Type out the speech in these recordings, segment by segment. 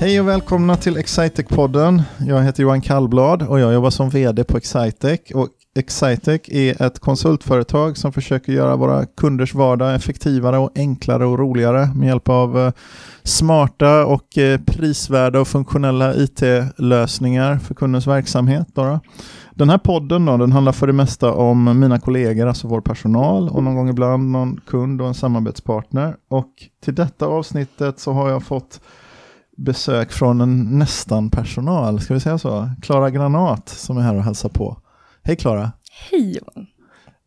Hej och välkomna till Excitec-podden. Jag heter Johan Kallblad och jag jobbar som vd på Excitec. Och Excitec är ett konsultföretag som försöker göra våra kunders vardag effektivare och enklare och roligare med hjälp av eh, smarta och eh, prisvärda och funktionella IT-lösningar för kundens verksamhet. Då. Den här podden då, den handlar för det mesta om mina kollegor, alltså vår personal och någon gång ibland någon kund och en samarbetspartner. Och till detta avsnittet så har jag fått besök från en nästan personal, ska vi säga så? Klara Granat som är här och hälsar på. Hej Klara! Hej Johan!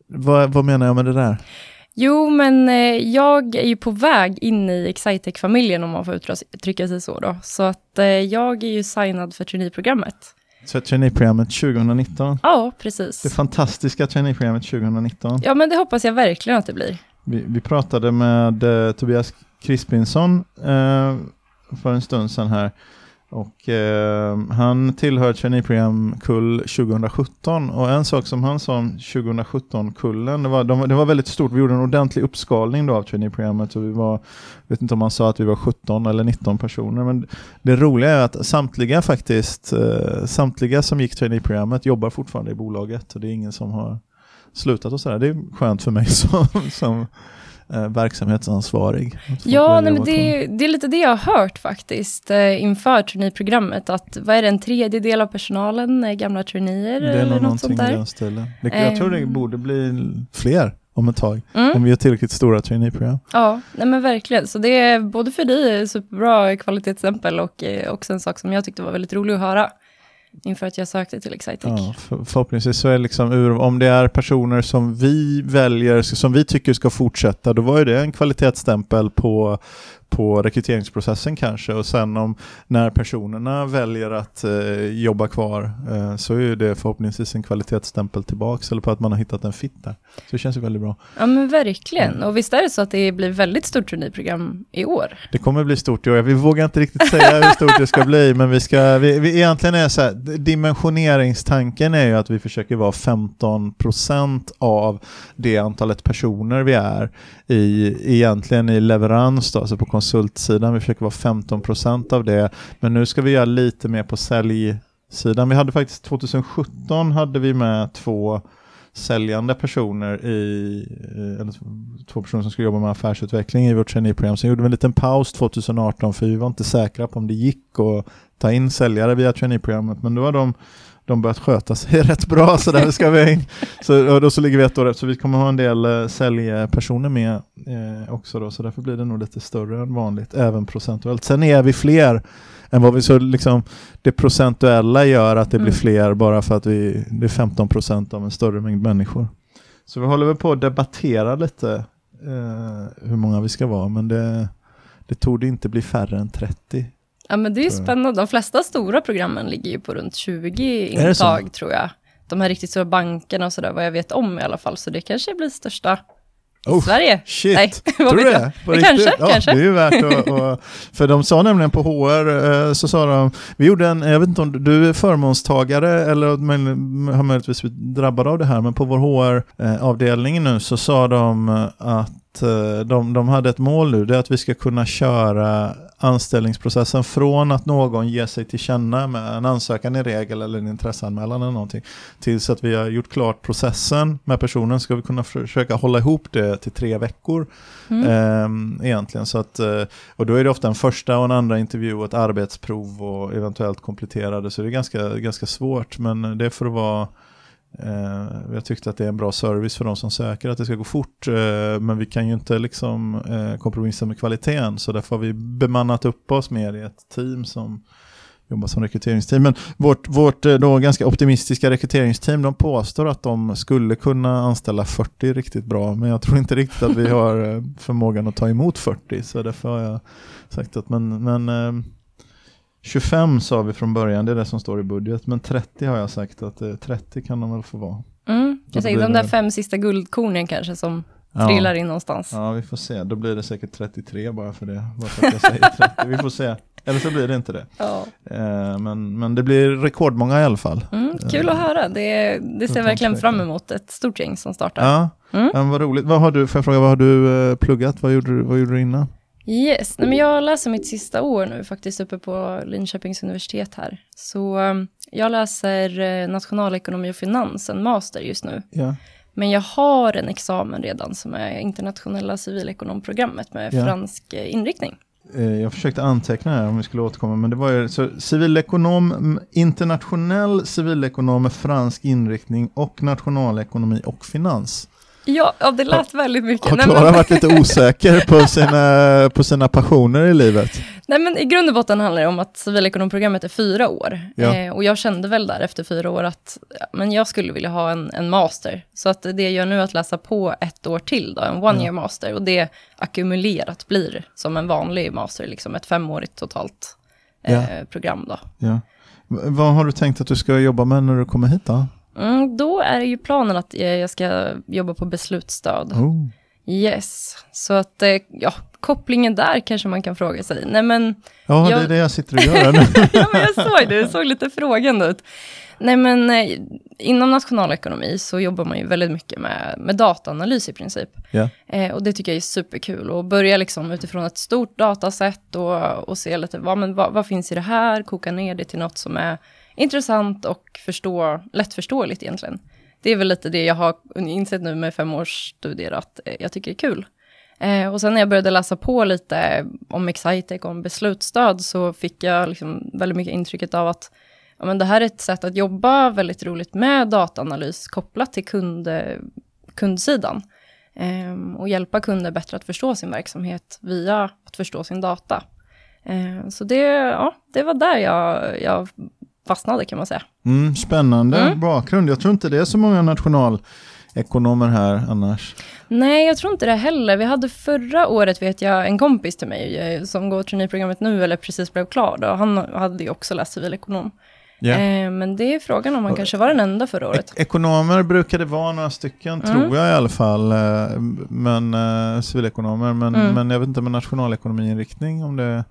Vad, vad menar jag med det där? Jo, men eh, jag är ju på väg in i Excitec-familjen om man får uttrycka sig så då. Så att eh, jag är ju signad för traineeprogrammet. Så traineeprogrammet 2019? Ja, precis. Det fantastiska traineeprogrammet 2019? Ja, men det hoppas jag verkligen att det blir. Vi, vi pratade med eh, Tobias Crispinsson eh, för en stund sedan här. Och eh, han tillhör traineeprogramkull 2017 och en sak som han sa om 2017-kullen, det var, de, det var väldigt stort, vi gjorde en ordentlig uppskalning då av traineeprogrammet. Och vi var, vet inte om han sa att vi var 17 eller 19 personer, men det roliga är att samtliga faktiskt, eh, samtliga som gick traineeprogrammet jobbar fortfarande i bolaget. Och det är ingen som har slutat och sådär. Det är skönt för mig som, som verksamhetsansvarig. Ja, nej, men det, det, är lite det jag har hört faktiskt eh, inför traineeprogrammet. Att vad är det, en tredjedel av personalen är gamla traineer? Det är eller något sånt där. Det, jag tror det Ehm. borde bli fler om ett tag. Mm. Om vi har tillräckligt stora traineeprogram. Ja, nej men verkligen. Så det är både för dig superbra kvalitetsstämpel och eh, också en sak som jag tyckte var väldigt rolig att höra inför att jag sökte till Excitec. Ja, för, förhoppningsvis så är det liksom ur, om det är personer som vi väljer, som vi tycker ska fortsätta, då var ju det en kvalitetsstämpel på, på rekryteringsprocessen kanske. Och sen om när personerna väljer att eh, jobba kvar eh, så är det förhoppningsvis en kvalitetsstämpel tillbaks eller på att man har hittat en fit där. Så det känns ju väldigt bra. Ja men verkligen. Mm. Och visst är det så att det blir väldigt stort traineeprogram i år? Det kommer bli stort i år. Vi vågar inte riktigt säga hur stort det ska bli, men vi ska, vi, vi egentligen är så här, dimensioneringstanken är ju att vi försöker vara 15% av det antalet personer vi är i, egentligen i leverans, då, alltså på konsultsidan. Vi försöker vara 15% av det, men nu ska vi göra lite mer på säljsidan. Vi hade faktiskt 2017 hade vi med två säljande personer i, eh, eller två personer som skulle jobba med affärsutveckling i vårt traineeprogram. Sen gjorde vi en liten paus 2018 för vi var inte säkra på om det gick att ta in säljare via traineeprogrammet. Men då har de, de börjat sköta sig rätt bra så där ska vi in. Så, och då så ligger vi ett år efter så vi kommer ha en del eh, säljpersoner med eh, också då. Så därför blir det nog lite större än vanligt, även procentuellt. Sen är vi fler än vad vi så liksom det procentuella gör att det blir Mm. fler bara för att vi, det är 15 procent av en större mängd människor. Så vi håller väl på att debattera lite eh, hur många vi ska vara, men det, det tog inte bli färre än 30. Ja men det är ju jag. spännande. De flesta stora programmen ligger ju på runt 20 Är det så? intag tror jag. De här riktigt stora bankerna och sådär, vad jag vet om i alla fall. Så det kanske blir största Oh, Sverige. Shit, Nej, tror du det? På riktigt? kanske, ja, kanske. Det är ju värt att, att... För de sa nämligen på HR, eh, så sa de, vi gjorde en, jag vet inte om du- är förmånstagare eller har möjligtvis blivit drabbad av det här, men på vår HR-avdelning nu så sa de eh, att eh, de, de hade ett mål nu, det är att vi ska kunna köra anställningsprocessen från att någon ger sig till känna med en ansökan i regel eller en intresseanmälan eller någonting tills att vi har gjort klart processen med personen ska vi kunna försöka hålla ihop det till tre veckor Mm. Ehm, egentligen. Så att, eh, och då är det ofta en första och en andra intervju och ett arbetsprov och eventuellt kompletterade. Så det är ganska, ganska svårt. Men det är för att vara eh, jag tyckte att det är en bra service för de som söker att det ska gå fort. eh, men vi kan ju inte liksom eh, kompromissa med kvaliteten. Så därför har vi bemannat upp oss mer i ett team som jobbar som rekryteringsteam. Men vårt, vårt eh, då ganska optimistiska rekryteringsteam de påstår att de skulle kunna anställa 40 riktigt bra. Men jag tror inte riktigt att vi har eh, förmågan att ta emot 40. Så därför har jag sagt att men, men eh, 25 sa vi från början, det är det som står i budget. Men 30 har jag sagt att eh, 30 kan de väl få vara. Mm. Jag tänkte de där det- fem sista guldkornen kanske som Ja. trillar in någonstans. Ja, vi får se. Då blir det säkert 33 bara för det. Bara för att jag säger 30. Vi får se. Eller så blir det inte det. Ja. Eh, men, men det blir rekordmånga i alla fall. Mm, kul att höra. Det, det ser jag verkligen fram emot. Ett stort gäng som startar. Ja, Mm. men vad roligt. Vad har du, får jag fråga, vad har du eh, pluggat? Vad gjorde du, vad gjorde du innan? Yes, Nej, men jag läser mitt sista år nu faktiskt uppe på Linköpings universitet här. Så um, jag läser eh, nationalekonomi och finans, en master just nu. Ja. Men jag har en examen redan som är internationella civilekonomprogrammet med Ja. fransk eh, inriktning. Eh, Jag försökte anteckna här om vi skulle återkomma, men det var ju så civilekonom, internationell civilekonom med fransk inriktning och nationalekonomi och finans. Ja, ja det lät väldigt mycket. Har Klara varit lite osäker på sina, på sina passioner i livet? Nej, men i grund och botten handlar det om att civilekonomprogrammet är fyra år. Ja. Eh, och jag kände väl där efter fyra år att men jag skulle vilja ha en, en master. Så att det jag gör nu är att läsa på ett år till, då, en one year master. Och det ackumulerat blir som en vanlig master, liksom ett femårigt totalt eh, Ja. program. Då. Ja. Vad har du tänkt att du ska jobba med när du kommer hit då? Mm, då är ju planen att jag ska jobba på beslutsstöd. Oh. Yes, så att eh, ja, kopplingen där kanske man kan fråga sig. Nej men, Ja, Jag- det är det jag sitter och gör nu. ja, men jag såg det, det såg lite frågande ut. Nej men, eh, inom nationalekonomi så jobbar man ju väldigt mycket med, med dataanalys i princip. ja. Eh, och det tycker jag är superkul. Och börja liksom utifrån ett stort dataset och, och se lite, vad, men vad, vad finns i det här? Koka ner det till något som är intressant och förstå, lättförståeligt egentligen. Det är väl lite det jag har insett nu med fem års studier att eh, jag tycker är kul. Eh, och sen när jag började läsa på lite om Excitec om beslutsstöd så fick jag liksom väldigt mycket intrycket av att ja, men det här är ett sätt att jobba väldigt roligt med dataanalys kopplat till kund, kundsidan. Ehm, och hjälpa kunder bättre att förstå sin verksamhet via att förstå sin data. Ehm, så det, ja, det var där jag, jag fastnade kan man säga. Mm, spännande Mm. bakgrund. Jag tror inte det är så många nationalekonomer här annars. Nej, jag tror inte det heller. Vi hade förra året, vet jag, en kompis till mig eh, som går traineeprogrammet nu eller precis blev klar. Då. Han hade ju också läst civilekonom. Eh, men det är frågan om han kanske var den enda förra året. Ek- Ekonomer brukar det vara några stycken, Mm. tror jag i alla fall. eh, Men eh, civilekonomer, men, Mm. men jag vet inte med nationalekonomiinriktning om det,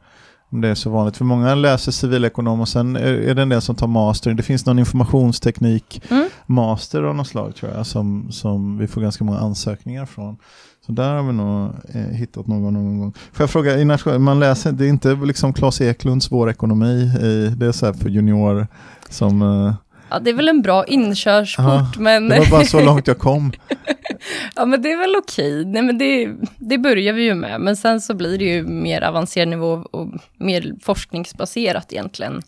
om det är så vanligt. För många läser civilekonom och sen är, är det en del som tar master. Det finns någon informationsteknik Mm. master av något slag tror jag, som, som vi får ganska många ansökningar från. Så där har vi nog eh, hittat någon någon gång. Får jag fråga, i nation, man läser, det är inte liksom Claes Eklunds Vår ekonomi, i, det är så här för junior som... Eh, Ja, det är väl en bra inkörsport, Ja, men, det var bara så långt jag kom. ja, men det är väl okej. Nej, men det, det börjar vi ju med, men sen så blir det ju mer avancerad nivå och mer forskningsbaserat egentligen,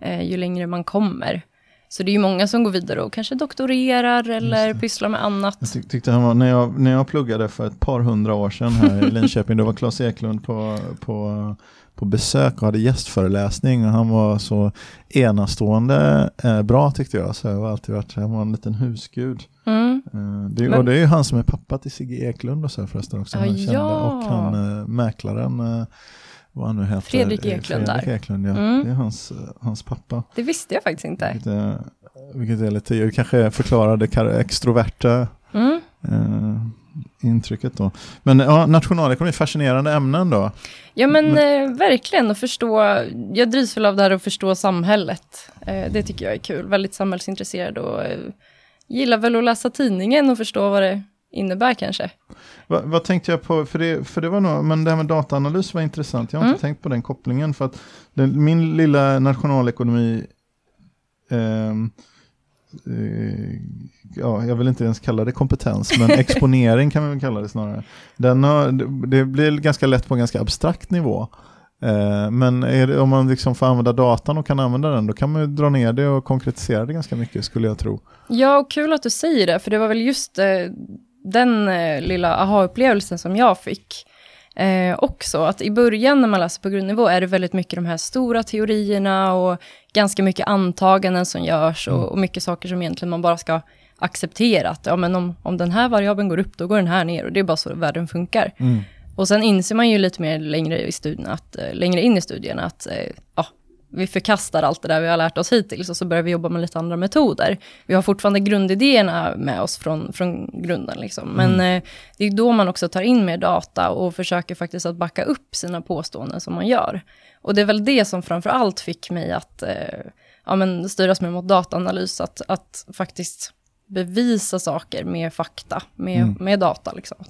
eh, ju längre man kommer. Så det är ju många som går vidare och kanske doktorerar eller pysslar med annat. Jag tyck, tyckte han var, när jag, när jag pluggade för ett par hundra år sedan här i Linköping, då var Claes Eklund på, på, på besök och hade gästföreläsning och han var så enastående eh, bra tyckte jag. Så jag har alltid varit, han var en liten husgud. Mm. Eh, det, Men- och det är ju han som är pappa till Sigge Eklund och så förresten också. Ja, han kände. ja. Och han eh, mäklaren, eh, vad han nu heter. Fredrik eh, Eklund Fredrik. Eklund, ja. Mm. Det är hans, eh, hans pappa. Det visste jag faktiskt inte. Vilket är, vilket är lite, jag kanske förklarar det extroverta Mm. eh, intrycket då. Men ja, nationalekonomi, fascinerande ämnen då. Ja men eh, verkligen att förstå, jag drivs väl av det här att förstå samhället. Eh, det tycker jag är kul, väldigt samhällsintresserad och eh, gillar väl att läsa tidningen och förstå vad det innebär kanske. Va, vad tänkte jag på, för det, för det var nog, men det här med dataanalys var intressant. Jag har Mm. inte tänkt på den kopplingen för att den, min lilla nationalekonomi eh, ja, jag vill inte ens kalla det kompetens, men exponering kan man väl kalla det snarare. Den har, det- blir ganska lätt på en ganska abstrakt nivå. Eh, men det, om man liksom får använda datan och kan använda den, då kan man dra ner det och konkretisera det ganska mycket, skulle jag tro. Ja, och kul att du säger det, för det var väl just eh, den eh, lilla aha-upplevelsen som jag fick. Eh, också att i början när man läser på grundnivå är det väldigt mycket de här stora teorierna och ganska mycket antaganden som görs och, och mycket saker som egentligen man bara ska acceptera. Att ja, men om, om den här variabeln går upp, då går den här ner och det är bara så världen funkar. Och sen inser man ju lite mer längre, i studierna att, eh, längre in i studierna att eh, ja, vi förkastar allt det där vi har lärt oss hittills och så börjar vi jobba med lite andra metoder. Vi har fortfarande grundidéerna med oss från, från grunden, liksom. men eh, det är då man också tar in mer data och försöker faktiskt att backa upp sina påståenden som man gör. Och det är väl det som framför allt fick mig att eh, ja, men styras mer mot dataanalys, att, att faktiskt bevisa saker med fakta, med, med data. Liksom.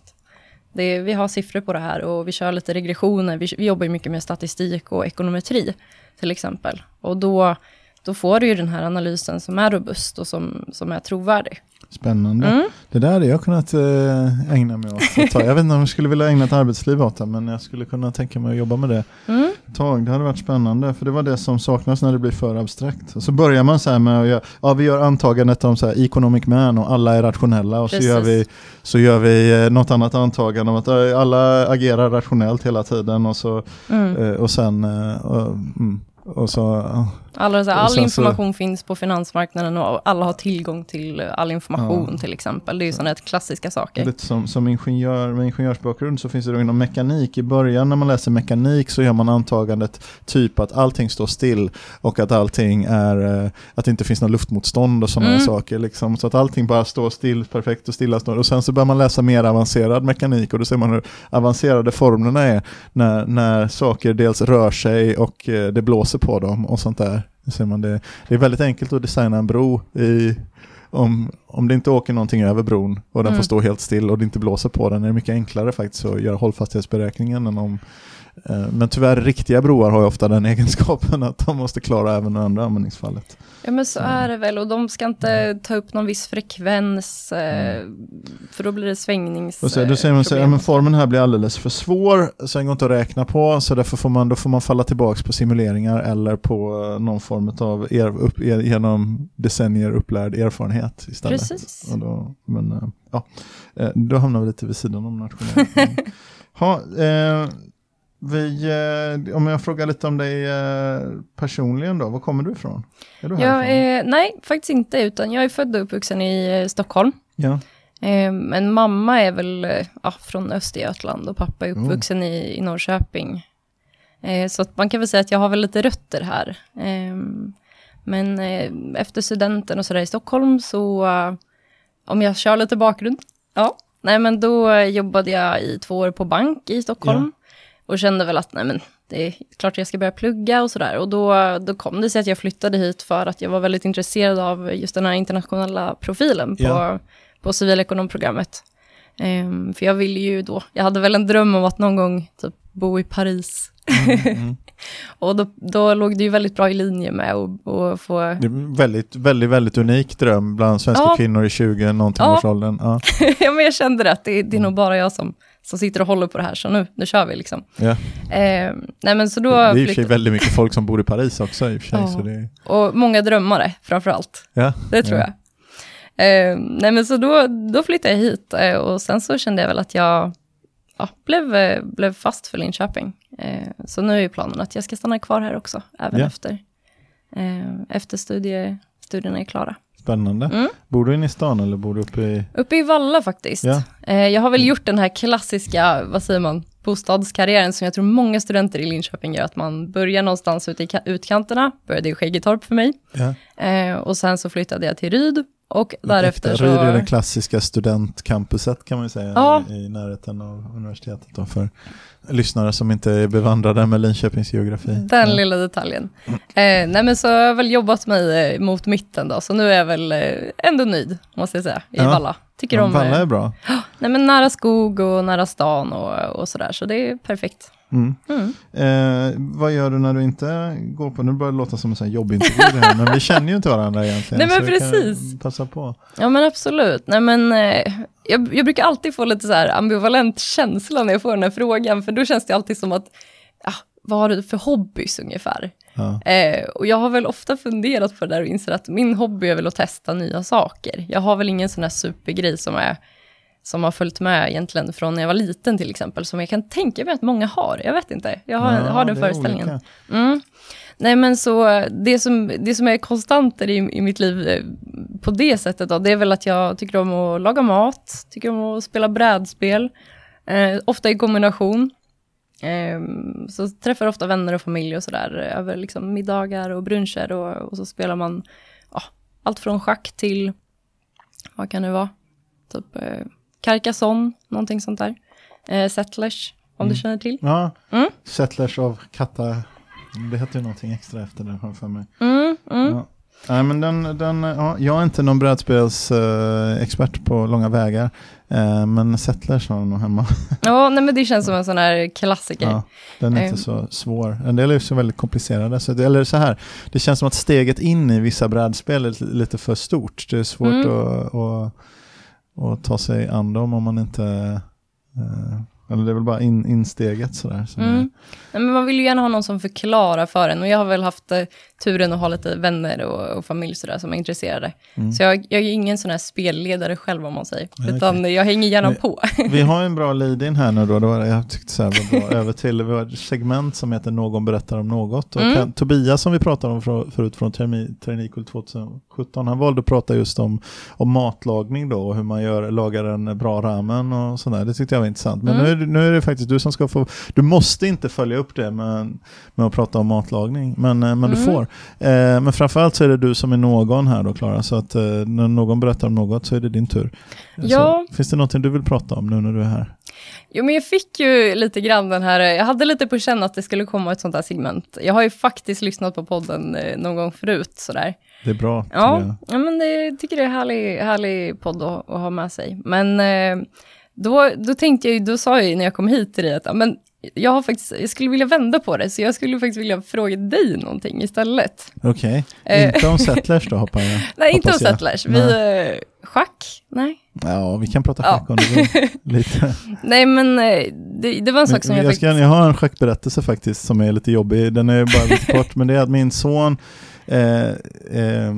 Det är, vi har siffror på det här och vi kör lite regressioner. Vi, vi jobbar ju mycket med statistik och ekonometri till exempel. Och då, då får du ju den här analysen som är robust och som, som är trovärdig. Spännande. Mm. Det där hade jag kunnat eh, ägna mig åt ett tag. Jag vet inte om jag skulle vilja ägna ett arbetsliv åt det, men jag skulle kunna tänka mig att jobba med det Mm. ett tag. Det hade varit spännande, för det var det som saknas när det blir för abstrakt. Och så börjar man så här med att göra, ja, vi gör antagandet om så här economic man och alla är rationella och så gör, vi, så gör vi eh, något annat antagande om att eh, alla agerar rationellt hela tiden och, så, Mm. och sen och, mm, och så. Alla, så här, all sen så- information finns på finansmarknaden och alla har tillgång till eh, all information Ja. till exempel. Det är ju sådana klassiska saker. Lite som, som ingenjör med ingenjörsbakgrund så finns det då inom mekanik. I början när man läser mekanik så gör man antagandet typ att allting står still och att allting är, eh, att det inte finns något luftmotstånd och sådana Mm. saker. Liksom. Så att allting bara står still, perfekt och stillastående. Och sen så börjar man läsa mer avancerad mekanik och då ser man hur avancerade formlerna är när, när saker dels rör sig och eh, det blåser på dem och sånt där. Ser man det. det är väldigt enkelt att designa en bro i, om, om det inte åker någonting över bron och den Mm. får stå helt still och det inte blåser på den är det mycket enklare faktiskt att göra hållfasthetsberäkningen än om men tyvärr, riktiga broar har ju ofta den egenskapen att de måste klara även det andra användningsfallet. Ja men så är det väl och de ska inte ta upp någon viss frekvens eh, för då blir det svängnings... Och så, då säger man så här, ja, men formen här blir alldeles för svår, så den går inte att räkna på, så därför får man, då får man falla tillbaka på simuleringar eller på eh, någon form av er, upp, er, genom decennier upplärd erfarenhet istället. Precis. Då, men, eh, ja, eh, då hamnar vi lite vid sidan om nationell. ha, eh, vi, eh, om jag frågar lite om dig eh, personligen då, var kommer du ifrån? Är du Jag är, nej, faktiskt inte, utan jag är född och uppvuxen i eh, Stockholm. Ja. Eh, men mamma är väl eh, ja, från Östergötland och pappa är Oh. uppvuxen i, i Norrköping. Eh, så man kan väl säga att jag har väl lite rötter här. Eh, men eh, efter studenten och sådär i Stockholm så, eh, om jag kör lite bakgrund, ja, nej men då eh, jobbade jag i två år på bank i Stockholm. Och kände väl att nej men det är klart jag ska börja plugga och sådär. Och då, då kom det sig att jag flyttade hit för att jag var väldigt intresserad av just den här internationella profilen på, Ja. på civilekonomprogrammet. Ehm, för jag ville ju då, jag hade väl en dröm om att någon gång typ bo i Paris. Mm. Och då, då låg det ju väldigt bra i linje med att få, Det är väldigt, väldigt, väldigt unik dröm bland svenska Ja. kvinnor i 20 någonting Ja. års åldern. Ja. ja men jag kände det att det, det är nog bara jag som, som sitter och håller på det här, så nu, nu kör vi liksom. Ja. Ehm, nej men så då Det är i och för sig väldigt mycket folk som bor i Paris också i och sig. Så det, och många drömmare framför allt. ja. Det tror Ja. jag. Eh, nej men så då, då flyttade jag hit eh, och sen så kände jag väl att jag ja, blev, eh, blev fast för Linköping. Eh, så nu är ju planen att jag ska stanna kvar här också, även Ja. efter, eh, efter studie, studierna är klara. Spännande. Mm. Bor du inne i stan eller bor du uppe i... Uppe i Valla faktiskt. Ja. Eh, jag har väl gjort den här klassiska, vad säger man, bostadskarriären som jag tror många studenter i Linköping gör, att man börjar någonstans ute i ka- utkanterna, började i Skäggetorp för mig, Ja. eh, och sen så flyttade jag till Ryd, och därefter så... Ryd är det klassiska studentcampuset kan man ju säga Ja. i, i närheten av universitetet då, för lyssnare som inte är bevandrade med Linköpings geografi. Den ja. lilla detaljen. Eh, nej men så har jag väl jobbat mig eh, mot mitten då, så nu är jag väl eh, ändå nöjd, måste jag säga, i Ja. Valla. Tycker Ja, om, Valla eh, är bra. nej men nära skog och nära stan och, och sådär, så det är perfekt. Mm. Mm. Eh, vad gör du när du inte går på, nu börjar det låta som en sån här jobbintervju det här, men vi känner ju inte varandra egentligen. Nej, men precis. Passa på. Ja men absolut, nej men eh, jag, jag brukar alltid få lite så här ambivalent känsla när jag får den här frågan, för då känns det alltid som att, ja, vad har du för hobbys ungefär? Ja. Eh, och jag har väl ofta funderat på det där och inser att min hobby är väl att testa nya saker. Jag har väl ingen sån här supergrej som, är, som har följt med egentligen från när jag var liten till exempel, som jag kan tänka mig att många har. Jag vet inte, jag har, Ja, har den föreställningen. Mm. Nej men så det som, det som är konstanter i, i mitt liv eh, på det sättet då, det är väl att jag tycker om att laga mat, tycker om att spela brädspel, eh, ofta i kombination. Eh, så träffar ofta vänner och familj och sådär över liksom middagar och bruncher och, och så spelar man ja, allt från schack till, vad kan det vara, typ eh, Carcassonne, någonting sånt där. Eh, Settlers, om du känner till. Ja, Mm. Settlers of Katta, det heter ju någonting extra efter det har för mig. Mm, mm. Ja. Nej, men den, den, ja, jag är inte någon brädspelsexpert uh, på långa vägar. Uh, men Settlers har nog hemma. ja, nej, men det känns som en sån här klassiker. Ja, den är inte så svår. En del är så väldigt komplicerade. Så det, eller så här, det känns som att steget in i vissa brädspel är lite för stort. Det är svårt mm. att, att, att, ta sig an dem om man inte uh, eller det är väl bara in, insteget sådär. Så mm. Nej, men man vill ju gärna ha någon som förklarar för en. Och jag har väl haft eh, turen att ha lite vänner och, och familj sådär som är intresserade. Mm. Så jag, jag är ingen sån här spelledare själv om man säger. Nej, utan okay. jag hänger gärna vi, på. vi har en bra lead-in här nu då. då jag tyckte så här var bra. Över till vi har ett segment som heter Någon berättar om något. Och mm. Tobias som vi pratade om för, förut från Traineecool 2017. Han valde att prata just om, om matlagning då. Och hur man gör, lagar en bra ramen och sådär. Det tyckte jag var intressant. Men mm. nu, nu är det faktiskt du som ska få. Du måste inte följa upp det med, med att prata om matlagning. Men, eh, men du mm. får. Eh, men framförallt så är det du som är någon här då Klara. Så att eh, när någon berättar om något så är det din tur. Ja. Så, finns det någonting du vill prata om nu när du är här? Jo, men jag fick ju lite grann den här, jag hade lite på känn att det skulle komma ett sånt här segment. Jag har ju faktiskt lyssnat på podden eh, någon gång förut sådär. Det är bra. Ja, ja men det, tycker det är en härlig, härlig podd att, att ha med sig. Men då, då tänkte jag ju, då sa jag ju när jag kom hit till dig att men jag, har faktiskt, jag skulle vilja vända på det, så jag skulle faktiskt vilja fråga dig någonting istället. Okej, okay. inte om settlers då hoppar jag. Nej, inte om settlers. Vi, Nej. Eh, schack? Nej. Ja, vi kan prata schack ja. om du vill. Lite. Nej, men eh, det, det var en sak som jag, jag faktiskt... Jag har en schackberättelse faktiskt som är lite jobbig. Den är bara lite kort, men det är att min son Eh, eh,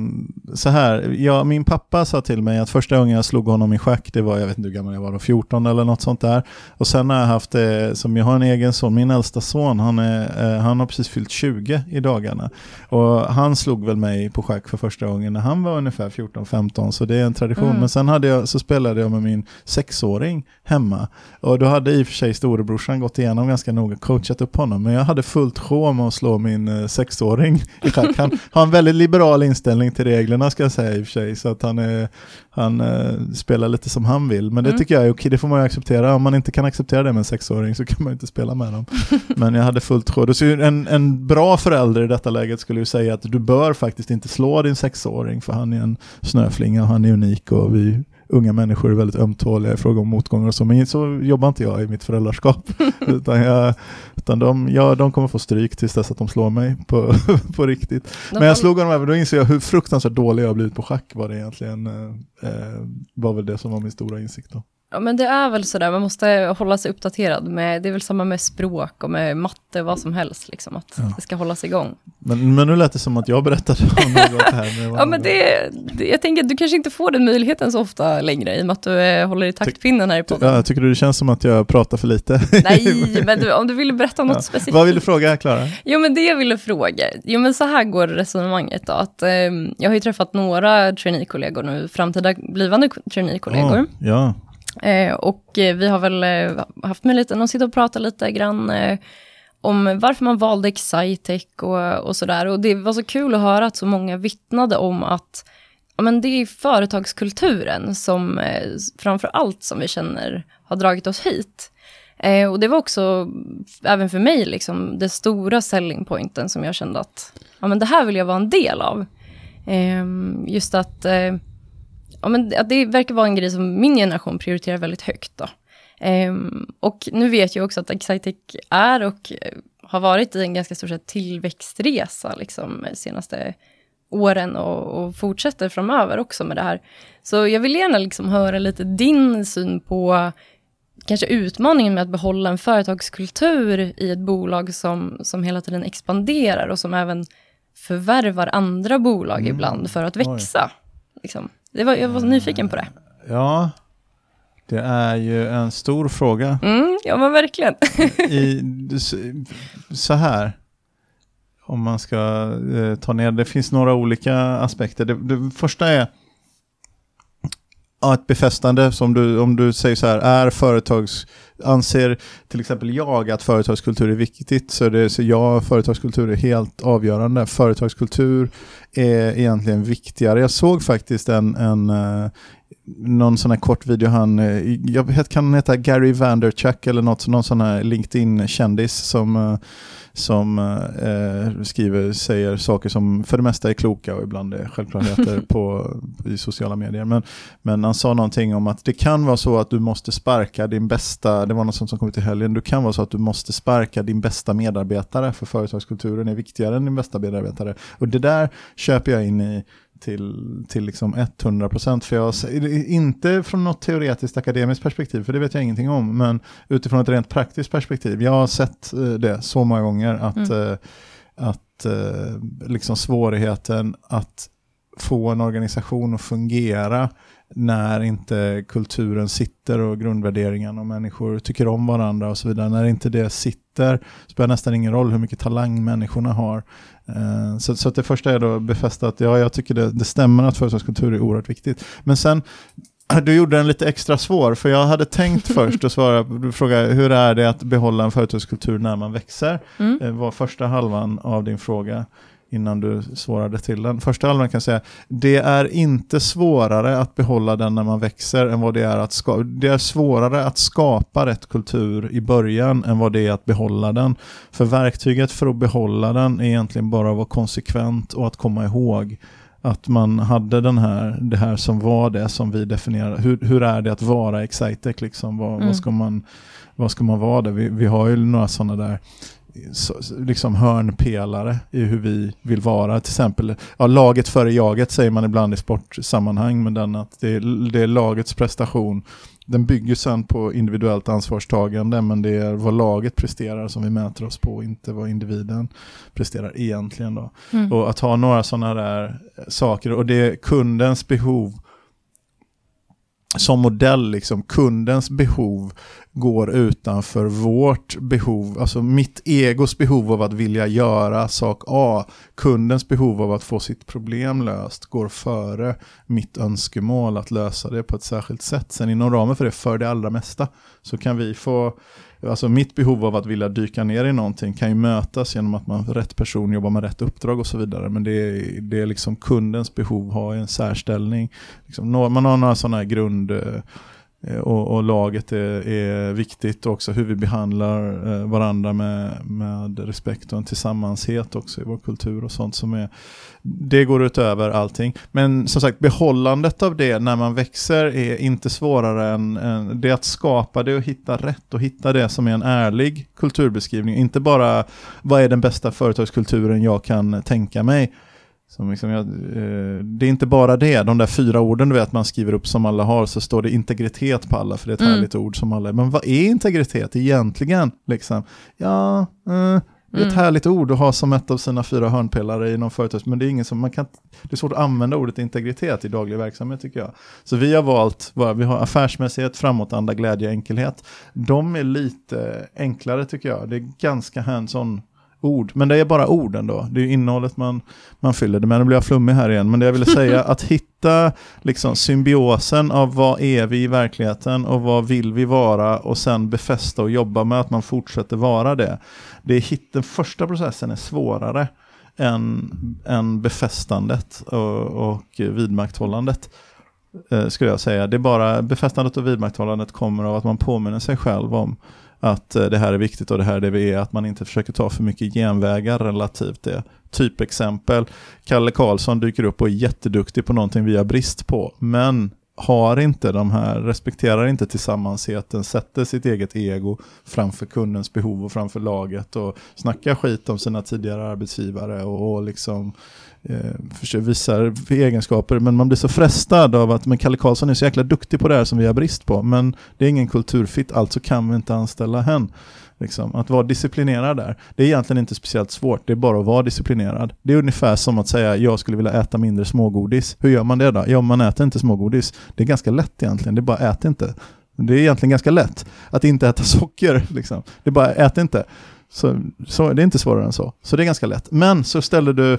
så här, ja, min pappa sa till mig att första gången jag slog honom i schack, det var, jag vet inte hur gammal jag var, 14 eller något sånt där. Och sen har jag haft det, som jag har en egen son, min äldsta son, han, är, eh, han har precis fyllt 20 i dagarna. Och han slog väl mig på schack för första gången när han var ungefär 14-15, så det är en tradition. Mm. Men sen hade jag, så spelade jag med min sexåring hemma. Och då hade i och för sig storebrorsan gått igenom ganska noga, coachat upp honom. Men jag hade fullt sjå med att slå min eh, sexåring i schack. Han har en väldigt liberal inställning till reglerna ska jag säga i och för sig. Så att han, är, han uh, spelar lite som han vill. Men det mm. tycker jag är okej, det får man ju acceptera. Om man inte kan acceptera det med en sexåring så kan man inte spela med dem. Men jag hade fullt sjå. En, en bra förälder i detta läget skulle ju säga att du bör faktiskt inte slå din sexåring för han är en snöflinga och han är unik och vi unga människor är väldigt ömtåliga i fråga om motgångar och så, men så jobbar inte jag i mitt föräldraskap. utan jag, utan de, ja, de kommer få stryk tills dess att de slår mig på, på riktigt. De men jag slog honom över, då inser jag hur fruktansvärt dålig jag har blivit på schack var det egentligen, eh, eh var väl det som var min stora insikt då. Ja, men det är väl sådär, man måste hålla sig uppdaterad. Med, det är väl samma med språk och med matte, vad som helst, liksom, att ja. det ska hållas igång. Men, men nu lät det som att jag berättade om något här. ja, men det, det, jag tänker att du kanske inte får den möjligheten så ofta längre, i och med att du eh, håller i taktpinnen här i podden. Ja, tycker du det känns som att jag pratar för lite? Nej, men du, om du ville berätta om något ja. specifikt. Vad vill du fråga, Klara? Jo, men det jag ville fråga, jo men så här går resonemanget då, att eh, jag har ju träffat några traineekollegor nu, framtida blivande traineekollegor. Oh, ja. Eh, och eh, vi har väl eh, haft möjligheten att sitta och prata lite grann om varför man valde Excitec och, och sådär. Och det var så kul att höra att så många vittnade om att ja, men det är företagskulturen som framför allt som vi känner har dragit oss hit. Eh, och det var också, även för mig, liksom, det stora selling pointen som jag kände att ja, men det här vill jag vara en del av. Eh, just att ja, men det verkar vara en grej som min generation prioriterar väldigt högt. Då. Um, och nu vet jag också att Excitec är och har varit i en ganska stor tillväxtresa liksom, senaste åren och, och, fortsätter framöver också med det här. Så jag vill gärna liksom höra lite din syn på kanske utmaningen med att behålla en företagskultur i ett bolag som, som hela tiden expanderar och som även förvärvar andra bolag mm. ibland för att växa. Liksom. Det var, jag var nyfiken på det. Ja, det är ju en stor fråga. Mm, ja, men verkligen. I, så här, om man ska eh, ta ner det, finns några olika aspekter. Det, det första är ja, ett befästande, som du, om du säger så här, är företags, anser till exempel jag att företagskultur är viktigt, så, det, så ja, företagskultur är helt avgörande. Företagskultur är egentligen viktigare. Jag såg faktiskt en, en eh, någon sån här kort video, han, eh, jag vet, kan han heta Gary Vanderchuck eller något, någon sån här LinkedIn-kändis som uh, som eh, skriver, säger saker som för det mesta är kloka och ibland är självklarheter på, i sociala medier. Men, men han sa någonting om att det kan vara så att du måste sparka din bästa, det var något som kom ut i helgen, det kan vara så att du måste sparka din bästa medarbetare för företagskulturen är viktigare än din bästa medarbetare. Och det där köper jag in i till, till liksom 100% för jag, inte från något teoretiskt akademiskt perspektiv, för det vet jag ingenting om, men utifrån ett rent praktiskt perspektiv. Jag har sett eh, det så många gånger att, mm. Eh, att eh, liksom svårigheten att få en organisation att fungera när inte kulturen sitter och grundvärderingarna och människor tycker om varandra och så vidare. När inte det sitter spelar nästan ingen roll hur mycket talang människorna har. Eh, så, så det första är då att befästa att ja, jag tycker det, det stämmer att företagskultur är oerhört viktigt. Men sen du gjorde den lite extra svår, för jag hade tänkt först att svara på fråga hur är det att behålla en företagskultur när man växer? Mm. Eh, var första halvan av din fråga innan du svarade till den. Första halvan kan jag säga, det är inte svårare att behålla den när man växer än vad det är att skapa. Det är svårare att skapa rätt kultur i början än vad det är att behålla den. För verktyget för att behålla den är egentligen bara att vara konsekvent och att komma ihåg att man hade den här, det här som var det som vi definierar. Hur, hur är det att vara Excitec? Liksom? Vad, mm. vad, ska man, vad ska man vara där? Vi, vi har ju några sådana där liksom hörnpelare i hur vi vill vara. Till exempel, ja, laget före jaget säger man ibland i sportsammanhang, men den att det är, det är lagets prestation. Den bygger sen på individuellt ansvarstagande, men det är vad laget presterar som vi mäter oss på, inte vad individen presterar egentligen. Då. Mm. Och att ha några sådana där saker, och det är kundens behov som modell, liksom, kundens behov går utanför vårt behov, alltså mitt egos behov av att vilja göra sak A, kundens behov av att få sitt problem löst går före mitt önskemål att lösa det på ett särskilt sätt. Sen inom ramen för det, för det allra mesta, så kan vi få Alltså mitt behov av att vilja dyka ner i någonting kan ju mötas genom att man rätt person jobbar med rätt uppdrag och så vidare. Men det är, det är liksom kundens behov har en särställning. Liksom, man har några sådana här grund Eh, Eh, och, och, laget är, är, viktigt också hur vi behandlar eh, varandra med, med respekt och en tillsammanshet också i vår kultur och sånt som är det går utöver allting. Men som sagt, behållandet av det när man växer är inte svårare än, än det att skapa det och hitta rätt och hitta det som är en ärlig kulturbeskrivning. Inte bara vad är den bästa företagskulturen jag kan tänka mig som liksom jag, eh, det är inte bara det, de där fyra orden du vet man skriver upp som alla har, så står det integritet på alla, för det är ett mm. härligt ord som alla Men vad är integritet egentligen? Liksom? Ja, eh, det är ett mm. härligt ord att ha som ett av sina fyra hörnpelare i någon företag, men det är ingen som man kan, det är svårt att använda ordet integritet i daglig verksamhet tycker jag. Så vi har valt, vi har affärsmässighet, framåtanda, glädje, enkelhet. De är lite enklare tycker jag, det är ganska hands-on ord. Men det är bara ord ändå. Det är innehållet man, man fyller det med. Nu blir jag flummig här igen. Men det jag ville säga, att hitta liksom symbiosen av vad är vi i verkligheten och vad vill vi vara och sen befästa och jobba med att man fortsätter vara det. det är hit, den första processen är svårare än, än befästandet och, och vidmakthållandet eh, skulle jag säga. Det är bara befästandet och vidmakthållandet kommer av att man påminner sig själv om att eh, det här är viktigt och det här är det vi är, att man inte försöker ta för mycket genvägar relativt det. Typexempel, Kalle Karlsson dyker upp och är jätteduktig på någonting vi har brist på, men har inte de här, respekterar inte tillsammansheten, sätter sitt eget ego framför kundens behov och framför laget och snackar skit om sina tidigare arbetsgivare och, och liksom eh, visar egenskaper, men man blir så frestad av att men Kalle Karlsson är så jäkla duktig på det här som vi har brist på, men det är ingen kulturfit, alltså kan vi inte anställa hen. Liksom. Att vara disciplinerad där, det är egentligen inte speciellt svårt, det är bara att vara disciplinerad. Det är ungefär som att säga jag skulle vilja äta mindre smågodis. Hur gör man det då? Ja, man äter inte smågodis. Det är ganska lätt egentligen, det är bara ät inte. Det är egentligen ganska lätt att inte äta socker. Liksom. Det är bara ät inte. Så, så, det är inte svårare än så. Så det är ganska lätt. Men så ställer du,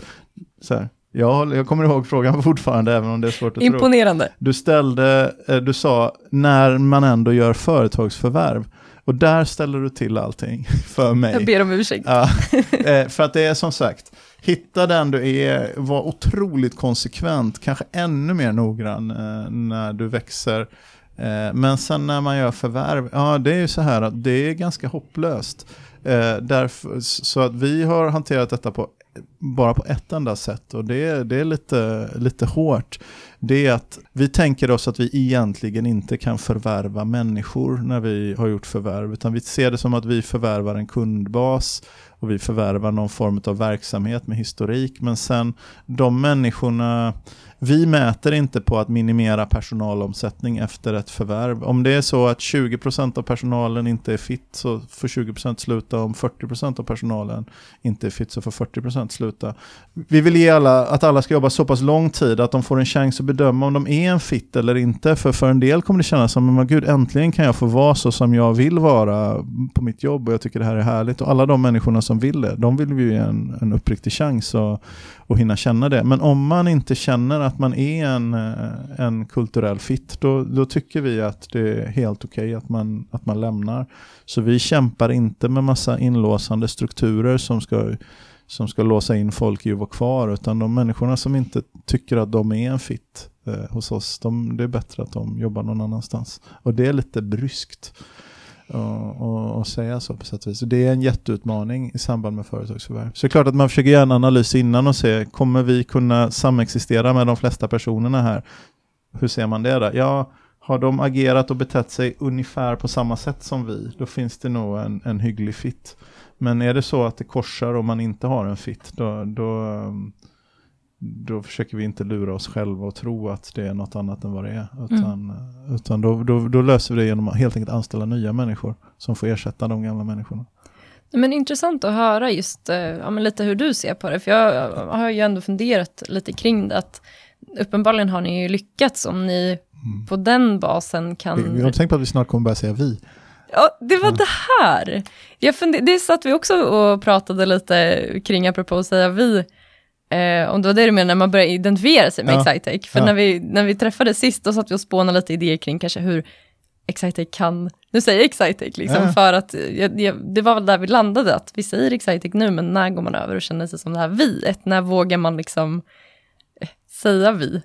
så här, ja, jag kommer ihåg frågan fortfarande, även om det är svårt att Imponerande. tro. Du ställde, eh, du sa, när man ändå gör företagsförvärv. Och där ställer du till allting för mig. Jag ber om ursäkt. Ja, eh, för att det är som sagt, hitta den du är, var otroligt konsekvent, kanske ännu mer noggrann eh, när du växer. Men sen när man gör förvärv, ja det är ju så här att det är ganska hopplöst. Eh, därför, så att vi har hanterat detta på bara på ett enda sätt och det, det är lite, lite hårt. Det är att vi tänker oss att vi egentligen inte kan förvärva människor när vi har gjort förvärv, utan vi ser det som att vi förvärvar en kundbas och vi förvärvar någon form av verksamhet med historik, men sen de människorna vi mäter inte på att minimera personalomsättning efter ett förvärv. Om det är så att 20% av personalen inte är fit så får 20% sluta. Om 40% av personalen inte är fit så får 40% sluta. Vi vill ge alla att alla ska jobba så pass lång tid att de får en chans att bedöma om de är en fit eller inte. För för en del kommer det kännas som, men gud äntligen kan jag få vara så som jag vill vara på mitt jobb och jag tycker det här är härligt. Och alla de människorna som vill det, de vill vi ge en, en uppriktig chans och, och hinna känna det. Men om man inte känner att man är en, eh, en kulturell fit, då, då tycker vi att det är helt okej okay att, man, att man lämnar. Så vi kämpar inte med massa inlåsande strukturer som ska, som ska låsa in folk i att vara kvar, utan de människorna som inte tycker att de är en fit eh, hos oss, de, det är bättre att de jobbar någon annanstans. Och det är lite bryskt och, och, och, säga så på sätt och vis. Det är en jätteutmaning i samband med företagsförvärv. Så det är klart att man försöker göra en analys innan och se, kommer vi kunna samexistera med de flesta personerna här? Hur ser man det då? Ja, har de agerat och betett sig ungefär på samma sätt som vi, då finns det nog en, en hygglig fit. Men är det så att det korsar och man inte har en fit, då, då, då försöker vi inte lura oss själva och tro att det är något annat än vad det är. Utan, mm. utan då, då, då, löser vi det genom att helt enkelt anställa nya människor som får ersätta de gamla människorna. Men intressant att höra just eh, ja, lite hur du ser på det, för jag har ju ändå funderat lite kring det, att uppenbarligen har ni ju lyckats om ni mm. på den basen kan... Vi, vi har tänkt på att vi snart kommer börja säga vi. Ja, det var mm. det här. Jag funder, det satt vi också och pratade lite kring, apropå att säga vi, Eh, om det var det du menade, när man börjar identifiera sig med ja. Excitec. För ja. när, vi, när vi träffades sist, då satt vi och spånade lite idéer kring kanske hur Excitec kan, nu säger jag Excitec liksom, ja. för att jag, jag, det var väl där vi landade, att vi säger Excitec nu, men när går man över och känner sig som det här viet? När vågar man liksom eh, säga vi?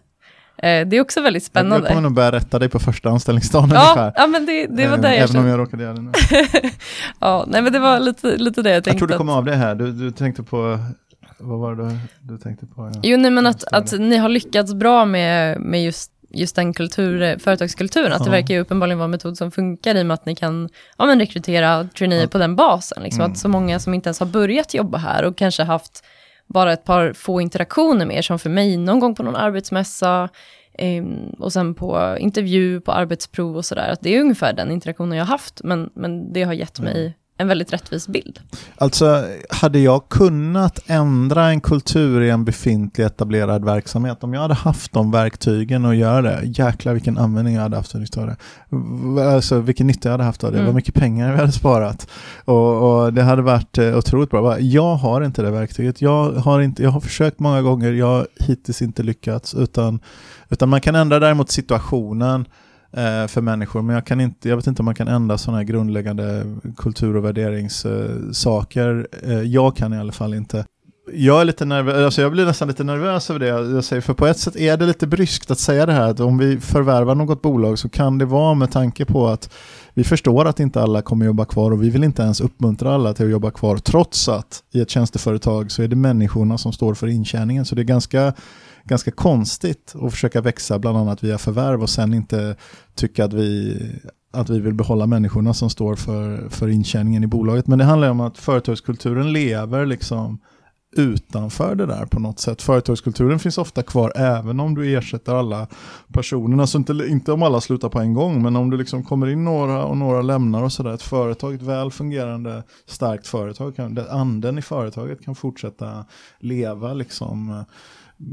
Eh, det är också väldigt spännande. Jag kommer nog börja rätta dig på första anställningsdagen ja, ungefär. Ja, men det, det var eh, det jag Även om jag råkade göra det nu. ja, nej men det var lite, lite det jag tänkte. Jag tror du kom av det här, du, du tänkte på vad var det du tänkte på? Ja. Jo, nej, men att, att ni har lyckats bra med, med just, just den kultur, företagskulturen. Att ja. det verkar ju uppenbarligen vara en metod som funkar i och med att ni kan ja, men rekrytera traineer ja. på den basen. Liksom, mm. Att så många som inte ens har börjat jobba här och kanske haft bara ett par få interaktioner med er, som för mig någon gång på någon arbetsmässa, eh, och sen på intervju, på arbetsprov och sådär. Att det är ungefär den interaktionen jag har haft, men, men det har gett mig en väldigt rättvis bild. Alltså, hade jag kunnat ändra en kultur i en befintlig etablerad verksamhet, om jag hade haft de verktygen att göra det, jäklar vilken användning jag hade haft av det. Alltså vilken nytta jag hade haft av det, mm. vad mycket pengar vi hade sparat. Och, och, det hade varit eh, otroligt bra. Jag har inte det verktyget. Jag har, inte, jag har försökt många gånger, jag har hittills inte lyckats, utan, utan man kan ändra däremot situationen Eh, för människor. Men jag, kan inte, jag vet inte om man kan ändra sådana här grundläggande kultur och värderingssaker. Eh, jag kan i alla fall inte. Jag är lite nervös, alltså jag blir nästan lite nervös över det jag säger, för på ett sätt är det lite bryskt att säga det här, att om vi förvärvar något bolag så kan det vara med tanke på att vi förstår att inte alla kommer jobba kvar och vi vill inte ens uppmuntra alla till att jobba kvar, trots att i ett tjänsteföretag så är det människorna som står för intjäningen, så det är ganska ganska konstigt att försöka växa bland annat via förvärv och sen inte tycka att vi, att vi vill behålla människorna som står för, för intjäningen i bolaget. Men det handlar om att företagskulturen lever liksom utanför det där på något sätt. Företagskulturen finns ofta kvar även om du ersätter alla personerna. Så inte, inte om alla slutar på en gång, men om du liksom kommer in några och några lämnar och sådär. Ett företag, ett väl fungerande, starkt företag, kan, anden i företaget kan fortsätta leva liksom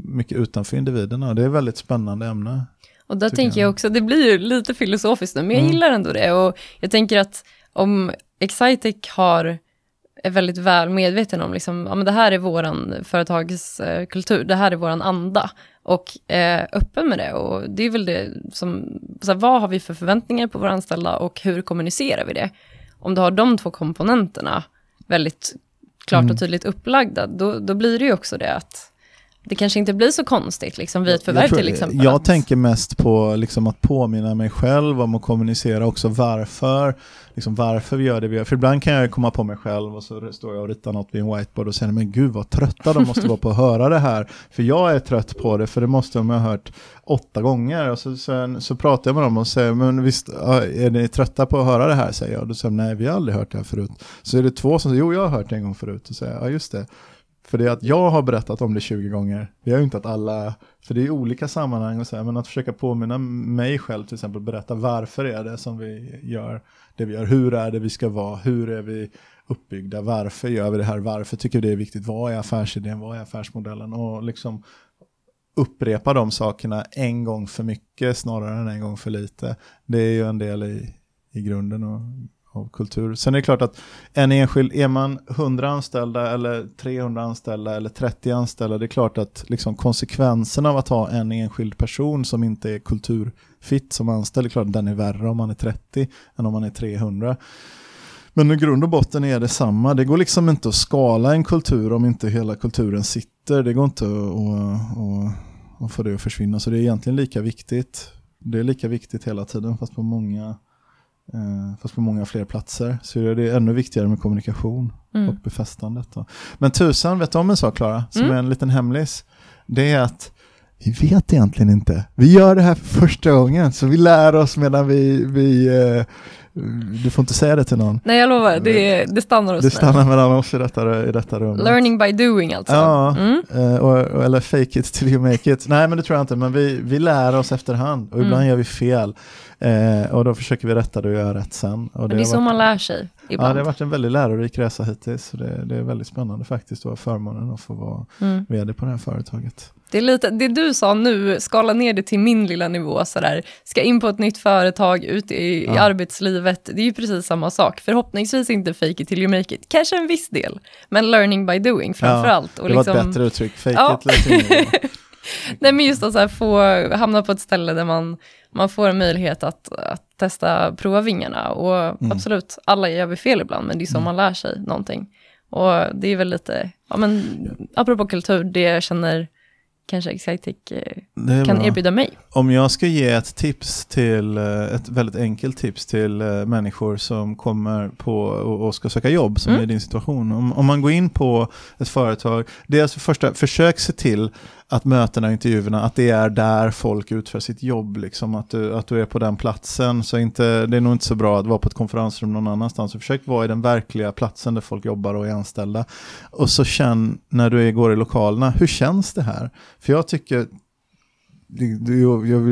mycket utanför individerna. Det är ett väldigt spännande ämne. Och där tänker jag. jag också, det blir ju lite filosofiskt nu, men jag mm. gillar ändå det. Och jag tänker att om Excitec har är väldigt väl medveten om, liksom, ja, men det här är våran företagskultur, det här är våran anda. Och eh, öppen med det. Och det är väl det som, så här, vad har vi för förväntningar på våra anställda och hur kommunicerar vi det? Om du har de två komponenterna väldigt klart mm. och tydligt upplagda, då, då blir det ju också det att det kanske inte blir så konstigt liksom vid ett förvärv jag tror, till exempel. Jag tänker mest på liksom att påminna mig själv om att kommunicera också varför, liksom varför vi gör det vi gör. För ibland kan jag komma på mig själv och så står jag och ritar något vid en whiteboard och säger men gud vad trötta de måste vara på att höra det här. För jag är trött på det, för det måste de ha hört åtta gånger. Och så, sen, så pratar jag med dem och säger, men visst är ni trötta på att höra det här? säger jag. Och då säger de, nej vi har aldrig hört det här förut. Så är det två som säger, jo jag har hört det en gång förut. Och säger, ja just det. För det är att jag har berättat om det 20 gånger. Det är ju inte att alla, för det är olika sammanhang och så här, men att försöka påminna mig själv till exempel, berätta varför är det som vi gör det vi gör, hur är det vi ska vara, hur är vi uppbyggda, varför gör vi det här, varför tycker vi det är viktigt, vad är affärsidén, vad är affärsmodellen? Och liksom upprepa de sakerna en gång för mycket snarare än en gång för lite. Det är ju en del i, i grunden och av kultur. Sen är det klart att en enskild, är man 100 anställda eller 300 anställda eller 30 anställda, det är klart att liksom konsekvenserna av att ha en enskild person som inte är kulturfitt som anställd, det är klart att den är värre om man är 30 än om man är 300. Men i grund och botten är det samma. Det går liksom inte att skala en kultur om inte hela kulturen sitter. Det går inte att, att, att, få det att försvinna. Så det är egentligen lika viktigt. Det är lika viktigt hela tiden fast på många fast på många fler platser. Så är det ännu viktigare med kommunikation mm. och befästandet. Då. Men tusan, vet du om en sak Klara, som mm. är en liten hemlis? Det är att vi vet egentligen inte. Vi gör det här för första gången, så vi lär oss medan vi, vi eh, du får inte säga det till någon. Nej, jag lovar, det, det stannar hos Det stannar mellan oss i detta, i detta rum. Learning by doing alltså. Ja, mm. Eh, och, eller fake it till you make it. Nej, men det tror jag inte, men vi, vi lär oss efterhand och ibland mm. gör vi fel. Eh, och då försöker vi rätta det och göra rätt sen. Och det, det är så varit, man lär sig ibland. Ja, det har varit en väldigt lärorik resa hittills. Det, det är väldigt spännande faktiskt att ha förmånen att få vara mm. vd på det här företaget. Det, är lite, det du sa nu, skala ner det till min lilla nivå, sådär. ska in på ett nytt företag, ute i, ja. i arbetslivet, det är ju precis samma sak. Förhoppningsvis inte fake it till you make it, kanske en viss del, men learning by doing framför allt. Ja, det var ett liksom- bättre uttryck, fake ja. it Nej men just att så här, få hamna på ett ställe där man, man får en möjlighet att, att testa prova vingarna. Och mm. absolut, alla gör vi fel ibland, men det är så mm. man lär sig någonting. Och det är väl lite, ja men apropå kultur, det jag känner kanske Excitec eh, kan bra. erbjuda mig. Om jag ska ge ett tips till, eh, ett väldigt enkelt tips till eh, människor som kommer på och ska söka jobb, som mm. är din situation. Om, om man går in på ett företag, dels för första, försök se till att mötena och intervjuerna, att det är där folk utför sitt jobb. Liksom, att, du, att du är på den platsen. Så inte, det är nog inte så bra att vara på ett konferensrum någon annanstans. Så försök vara i den verkliga platsen där folk jobbar och är anställda. Och så känn när du går i lokalerna, hur känns det här? För jag tycker,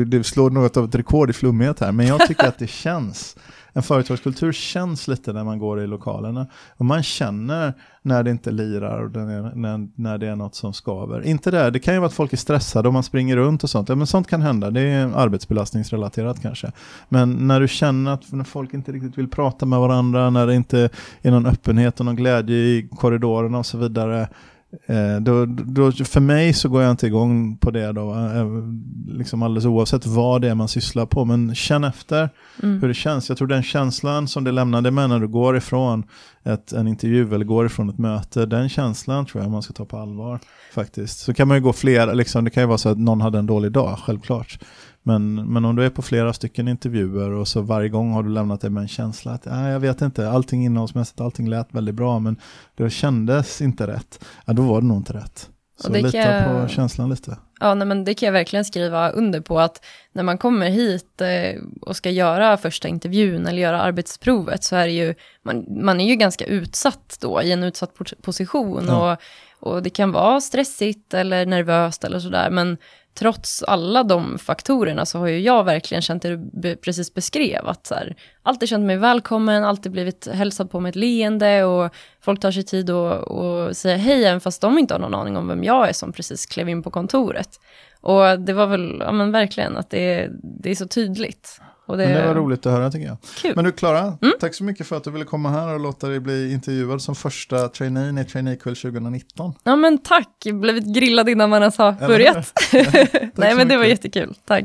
det, slår något av ett rekord i flummighet här, men jag tycker att det känns en företagskultur känns lite när man går i lokalerna. Och man känner när det inte lirar och när, när det är något som skaver. Inte det, det kan ju vara att folk är stressade och man springer runt och sånt. Ja, men sånt kan hända, det är arbetsbelastningsrelaterat kanske. Men när du känner att när folk inte riktigt vill prata med varandra, när det inte är någon öppenhet och någon glädje i korridorerna och så vidare då, då, för mig så går jag inte igång på det då, eh, liksom alldeles oavsett vad det är man sysslar på. Men känn efter mm. hur det känns. Jag tror den känslan som det lämnade med när du går ifrån ett, en intervju eller går ifrån ett möte, den känslan tror jag man ska ta på allvar faktiskt. Så kan man ju gå fler, liksom, det kan ju vara så att någon hade en dålig dag, självklart. Men, men om du är på flera stycken intervjuer och så varje gång har du lämnat det med en känsla att äh, jag vet inte, allting innehållsmässigt, allting lät väldigt bra men det kändes inte rätt, ja, då var det nog inte rätt. Så lita jag, på känslan lite. Ja, nej, men det kan jag verkligen skriva under på att när man kommer hit eh, och ska göra första intervjun eller göra arbetsprovet så är det ju, man, man är ju ganska utsatt då i en utsatt position ja. och, och det kan vara stressigt eller nervöst eller sådär men trots alla de faktorerna så har ju jag verkligen känt det du precis beskrev. Att så här, alltid känt mig välkommen, alltid blivit hälsad på med ett leende och folk tar sig tid att säga hej även fast de inte har någon aning om vem jag är som precis klev in på kontoret. Och det var väl, ja men verkligen att det, det är så tydligt. Det... Men det var roligt att höra tycker jag. Kul. Men du Klara, mm? tack så mycket för att du ville komma här och låta dig bli intervjuad som första trainee i Traineekull 2019. Ja men tack, blivit grillad innan man ens har börjat. Nej men det var jättekul, tack.